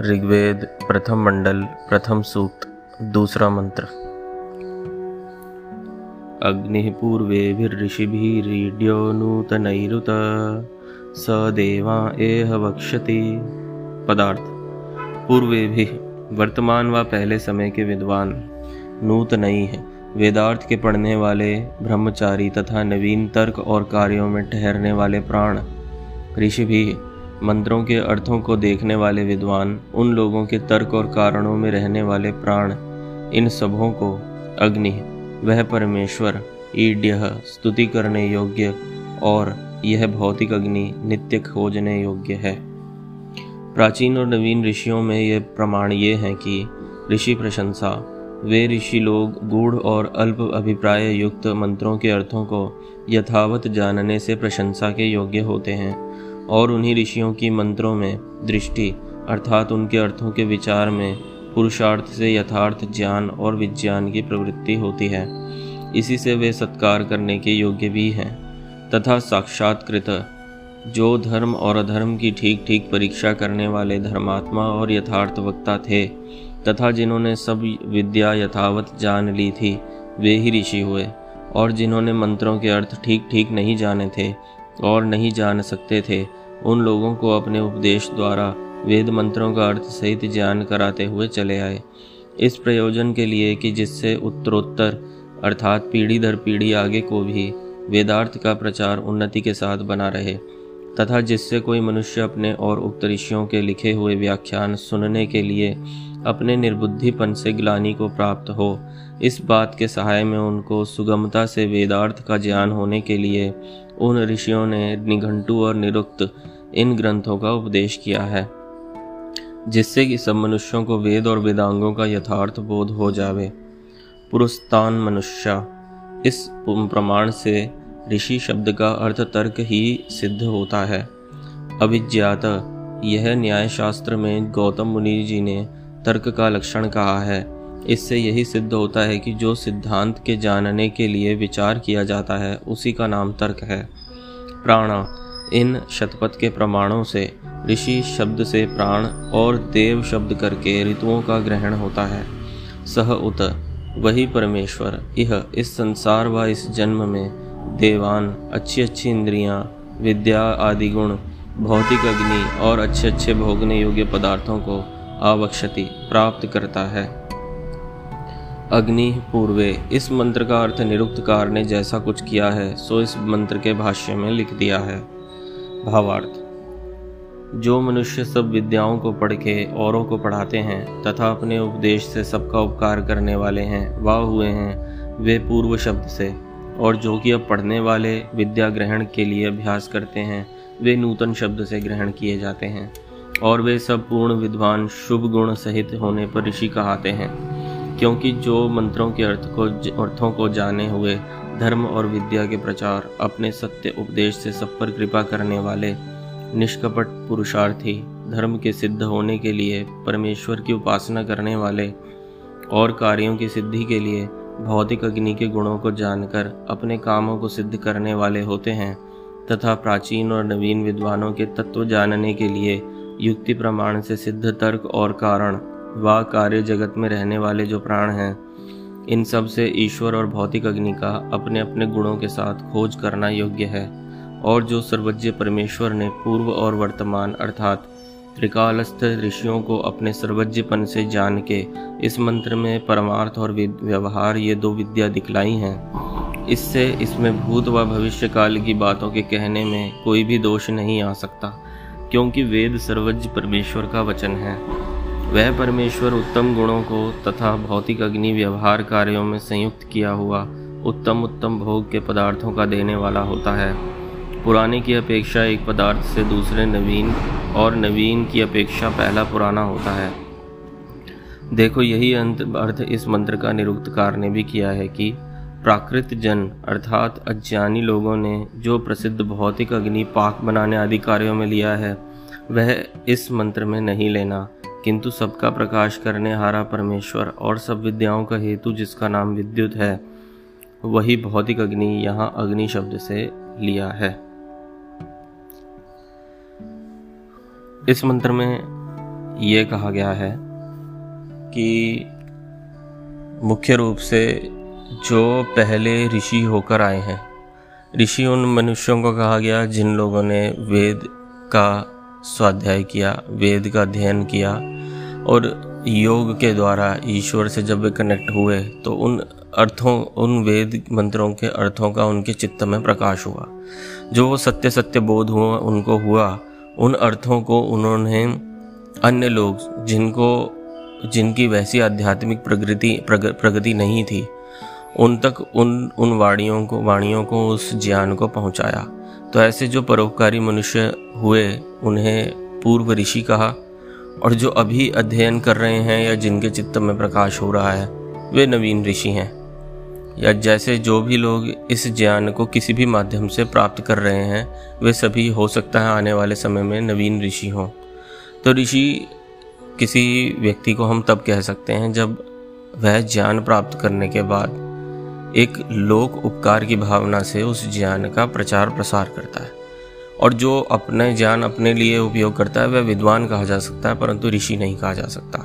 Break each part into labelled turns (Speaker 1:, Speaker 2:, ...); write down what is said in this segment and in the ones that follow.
Speaker 1: ऋग्वेद, प्रथम मंडल, प्रथम सूक्त, दूसरा मंत्र। अग्निः पूर्वेभिर्षिभिरीड्यो नूतनैरुत स देवा एह वक्षति। पदार्थ। पूर्वे भी वर्तमान व पहले समय के विद्वान नूतनई है। वेदार्थ के पढ़ने वाले, ब्रह्मचारी तथा नवीन तर्क और कार्यों में ठहरने वाले प्राण ऋषि भी मंत्रों के अर्थों को देखने वाले विद्वान, उन लोगों के तर्क और कारणों में रहने वाले प्राण, इन सबों को, अग्नि, वह परमेश्वर, ईड्य, स्तुति करने योग्य, और यह भौतिक अग्नि, नित्य खोजने योग्य है। प्राचीन और नवीन ऋषियों में यह प्रमाण ये हैं कि, ऋषि प्रशंसा, वे ऋषि लोग, गूढ़ और अल्प अभिप्राय युक्त मंत्रों के अर्थों को यथावत जानने से प्रशंसा के योग्य होते हैं। और उन्हीं ऋषियों की मंत्रों में दृष्टि, अर्थात उनके अर्थों के विचार में पुरुषार्थ से यथार्थ ज्ञान और विज्ञान की प्रवृत्ति होती है। इसी से वे सत्कार करने के योग्य भी हैं। तथा साक्षात्कृत, जो धर्म और अधर्म की ठीक ठीक परीक्षा करने वाले धर्मात्मा और यथार्थ वक्ता थे, तथा जिन्होंने सब विद्या यथावत जान ली थी, वे ही ऋषि हुए, और जिन्होंने मंत्रों के अर्थ ठीक ठीक नहीं जाने थे और नहीं जान सकते थे। उन लोगों को अपने उपदेश द्वारा वेद मंत्रों का अर्थ सहित ज्ञान कराते हुए चले आए। इस प्रयोजन के लिए कि जिससे उत्तरोत्तर अर्थात पीढ़ी दर पीढ़ी आगे को भी वेदार्थ का प्रचार उन्नति के साथ बना रहे, तथा जिससे कोई मनुष्य अपने और उक्त ऋषियों के लिखे हुए व्याख्यान सुनने के लिए अपने निर्बुद्धिपन से ग्लानी को प्राप्त हो इस बात के सहाय में उनको सुगमता से वेदार्थ का ज्ञान होने के लिए उन ऋषियों ने निघंटू और निरुक्त इन ग्रंथों का उपदेश किया है, जिससे कि सब मनुष्यों को वेद और वेदांगों का यथार्थ बोध हो जावे। पुरुस्तान मनुष्य, इस प्रमाण से ऋषि शब्द का अर्थ तर्क ही सिद्ध होता है। अभिज्ञात, यह न्याय शास्त्र में गौतम मुनि जी ने तर्क का लक्षण कहा है। इससे यही सिद्ध होता है कि जो सिद्धांत के जानने के लिए विचार किया जाता है उसी का नाम तर्क है। प्राणा इन शतपथ के प्रमाणों से ऋषि शब्द से प्राण और देव शब्द करके ऋतुओं का ग्रहण होता है। सह उत वही परमेश्वर यह इस संसार व इस जन्म में देवान अच्छी अच्छी इंद्रियाँ, विद्या आदि गुण भौतिक अग्नि और अच्छे अच्छे भोगने योग्य पदार्थों को आवक्षति प्राप्त करता है। अग्नि पूर्वे, इस मंत्र का अर्थ निरुक्तकार ने जैसा कुछ किया है, सो इस मंत्र के भाष्य में लिख दिया है। भावार्थ। जो मनुष्य सब विद्याओं को पढ़ के, औरों को पढ़ाते हैं, तथा अपने उपदेश से सबका उपकार करने वाले हैं, वह हुए हैं, वे पूर्व शब्द से। और जो कि अब पढ़ने वाले विद्या ग्रहण के लिए अभ्यास करते हैं, वे नूतन शब्द से ग्रहण किए जाते हैं, और वे सब पूर्ण विद्वान शुभ गुण सहित होने पर ऋषि कहाते हैं। क्योंकि जो मंत्रों के अर्थ को अर्थों को जाने हुए धर्म और विद्या के प्रचार, अपने सत्य उपदेश से सब पर कृपा करने वाले निष्कपट पुरुषार्थी, धर्म के सिद्ध होने के लिए, परमेश्वर की उपासना करने वाले और कार्यों की सिद्धि के लिए भौतिक अग्नि के गुणों को जानकर अपने कामों को सिद्ध करने वाले होते हैं, तथा प्राचीन और नवीन विद्वानों के तत्व जानने के लिए युक्ति प्रमाण से सिद्ध तर्क और कारण व कार्य जगत में रहने वाले जो प्राण हैं, इन सबसे ईश्वर और भौतिक अग्नि का अपने अपने गुणों के साथ खोज करना योग्य है। और जो सर्वज्ञ परमेश्वर ने पूर्व और वर्तमान, अर्थात त्रिकालस्थ ऋषियों को अपने सर्वज्ञपन से जान के इस मंत्र में परमार्थ और व्यवहार ये दो विद्या दिखलाई हैं। इससे इसमें भूत व भविष्य काल की बातों के कहने में कोई भी दोष नहीं आ सकता, क्योंकि वेद सर्वज्ञ परमेश्वर का वचन है। वह परमेश्वर उत्तम गुणों को तथा भौतिक अग्नि व्यवहार कार्यों में संयुक्त किया हुआ उत्तम उत्तम भोग के पदार्थों का देने वाला होता है। पुराने की अपेक्षा एक पदार्थ से दूसरे नवीन और नवीन की अपेक्षा पहला पुराना होता है। देखो, यही अंत अर्थ इस मंत्र का निरुक्तकार ने भी किया है कि प्राकृत जन अर्थात अज्ञानी लोगों ने जो प्रसिद्ध भौतिक अग्नि पाक बनाने आदि कार्यों में लिया है, वह इस मंत्र में नहीं लेना। किंतु सबका प्रकाश करने हारा परमेश्वर और सब विद्याओं का हेतु जिसका नाम विद्युत है, वही भौतिक अग्नि यहाँ अग्नि शब्द से लिया है। इस मंत्र में ये कहा गया है कि मुख्य रूप से जो पहले ऋषि होकर आए हैं, ऋषि उन मनुष्यों को कहा गया जिन लोगों ने वेद का स्वाध्याय किया, वेद का अध्ययन किया और योग के द्वारा ईश्वर से जब वे कनेक्ट हुए तो उन अर्थों, उन वेद मंत्रों के अर्थों का उनके चित्त में प्रकाश हुआ। जो वो सत्य सत्य बोध हुआ, उनको हुआ। उन अर्थों को उन्होंने अन्य लोग, जिनको, जिनकी वैसी आध्यात्मिक प्रगति प्रगति नहीं थी, उन तक, उन उन वाणियों को वाणियों को, उस ज्ञान को पहुँचाया। तो ऐसे जो परोपकारी मनुष्य हुए, उन्हें पूर्व ऋषि कहा और जो अभी अध्ययन कर रहे हैं या जिनके चित्त में प्रकाश हो रहा है, वे नवीन ऋषि हैं। या जैसे जो भी लोग इस ज्ञान को किसी भी माध्यम से प्राप्त कर रहे हैं, वे सभी हो सकता है आने वाले समय में नवीन ऋषि हों। तो ऋषि किसी व्यक्ति को हम तब कह सकते हैं जब वह ज्ञान प्राप्त करने के बाद एक लोक उपकार की भावना से उस ज्ञान का प्रचार प्रसार करता है। और जो अपने ज्ञान अपने लिए उपयोग करता है, वह विद्वान कहा जा सकता है, परंतु ऋषि नहीं कहा जा सकता।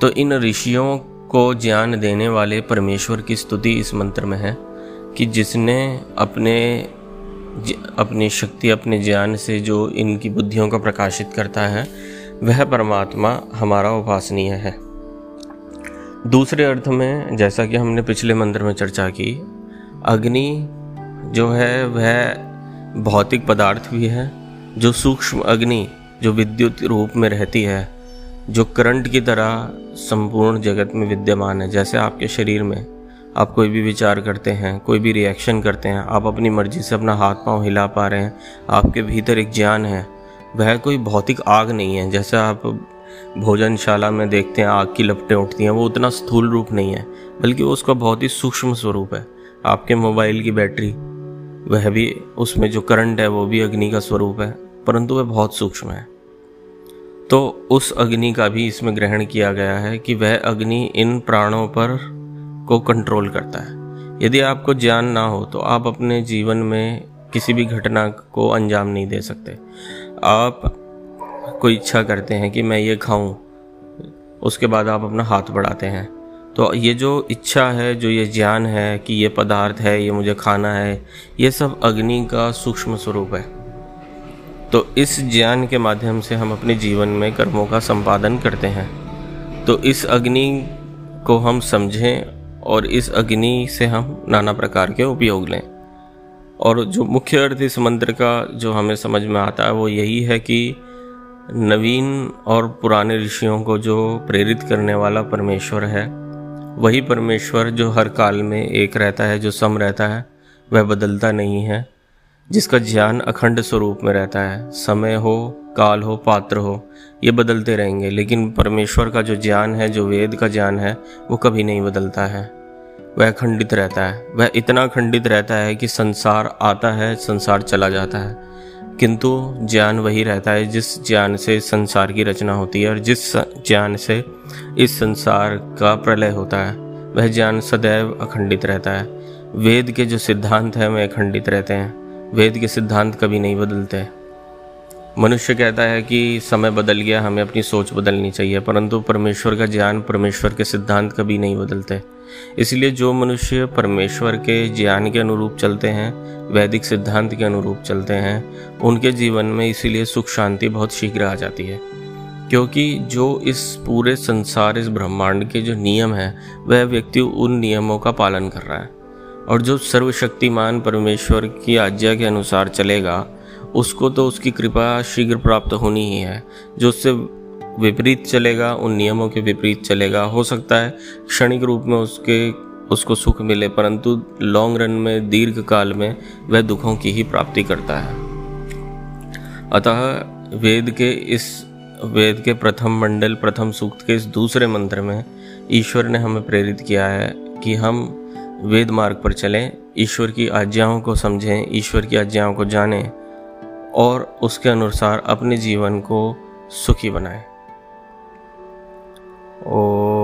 Speaker 1: तो इन ऋषियों को ज्ञान देने वाले परमेश्वर की स्तुति इस मंत्र में है कि जिसने अपने अपनी शक्ति, अपने ज्ञान से जो इनकी बुद्धियों को प्रकाशित करता है, वह परमात्मा हमारा उपासनीय है। दूसरे अर्थ में, जैसा कि हमने पिछले मंत्र में चर्चा की, अग्नि जो है, वह भौतिक पदार्थ भी है, जो सूक्ष्म अग्नि, जो विद्युत रूप में रहती है, जो करंट की तरह संपूर्ण जगत में विद्यमान है। जैसे आपके शरीर में आप कोई भी विचार करते हैं, कोई भी रिएक्शन करते हैं, आप अपनी मर्ज़ी से अपना हाथ पाँव हिला पा रहे हैं, आपके भीतर एक ज्ञान है, वह कोई भौतिक आग नहीं है। जैसे आप भोजनशाला में देखते हैं, आग की लपटें उठती हैं, वो उतना स्थूल रूप नहीं है, बल्कि वो उसका बहुत ही सूक्ष्म स्वरूप है। आपके मोबाइल की बैटरी वह भी उसमें जो करंट है वो भी अग्नि का स्वरूप है, परंतु वह बहुत सूक्ष्म है। तो उस अग्नि का भी इसमें ग्रहण किया गया है कि वह अग्नि इन प्राणों पर को कंट्रोल करता है। यदि आपको ज्ञान ना हो तो आप अपने जीवन में किसी भी घटना को अंजाम नहीं दे सकते। आप कोई इच्छा करते हैं कि मैं ये खाऊं, उसके बाद आप अपना हाथ बढ़ाते हैं। तो ये जो इच्छा है, जो ये ज्ञान है कि ये पदार्थ है, ये मुझे खाना है, ये सब अग्नि का सूक्ष्म स्वरूप है। तो इस ज्ञान के माध्यम से हम अपने जीवन में कर्मों का संपादन करते हैं। तो इस अग्नि को हम समझें और इस अग्नि से हम नाना प्रकार के उपयोग लें। और जो मुख्य अर्थ इस मंत्र का जो हमें समझ में आता है, वो यही है कि नवीन और पुराने ऋषियों को जो प्रेरित करने वाला परमेश्वर है वही परमेश्वर जो हर काल में एक रहता है, जो सम रहता है, वह बदलता नहीं है, जिसका ज्ञान अखंड स्वरूप में रहता है। समय हो, काल हो, पात्र हो, ये बदलते रहेंगे, लेकिन परमेश्वर का जो ज्ञान है, जो वेद का ज्ञान है, वो कभी नहीं बदलता है। वह खंडित रहता है, वह इतना खंडित रहता है कि संसार आता है, संसार चला जाता है। किंतु ज्ञान वही रहता है जिस ज्ञान से संसार की रचना होती है और जिस ज्ञान से इस संसार का प्रलय होता है, वह ज्ञान सदैव अखंडित रहता है। वेद के जो सिद्धांत हैं वे अखंडित रहते हैं। वेद के सिद्धांत कभी नहीं बदलते। मनुष्य कहता है कि समय बदल गया, हमें अपनी सोच बदलनी चाहिए, परंतु परमेश्वर का ज्ञान परमेश्वर के सिद्धांत कभी नहीं बदलते। इसलिए जो मनुष्य परमेश्वर के ज्ञान के अनुरूप चलते हैं, वैदिक सिद्धांत के अनुरूप चलते हैं, उनके जीवन में इसीलिए सुख शांति बहुत शीघ्र आ जाती है। क्योंकि जो इस पूरे संसार, इस ब्रह्मांड के जो नियम हैं, वह व्यक्ति उन नियमों का पालन कर रहा है। और जो सर्वशक्तिमान परमेश्वर की आज्ञा के अनुसार चलेगा उसको तो उसकी कृपा शीघ्र प्राप्त होनी ही है। जो उससे विपरीत चलेगा, उन नियमों के विपरीत चलेगा। हो सकता है क्षणिक रूप में उसके, उसको सुख मिले, परंतु लॉन्ग रन में दीर्घ काल में, वह दुखों की ही प्राप्ति करता है। अतः वेद के इस, वेद के प्रथम मंडल, प्रथम सूक्त के इस दूसरे मंत्र में ईश्वर ने हमें प्रेरित किया है कि हम वेद मार्ग पर चलें, ईश्वर की आज्ञाओं को समझें, ईश्वर की आज्ञाओं को जानें। और उसके अनुसार अपने जीवन को सुखी बनाएँ। ओ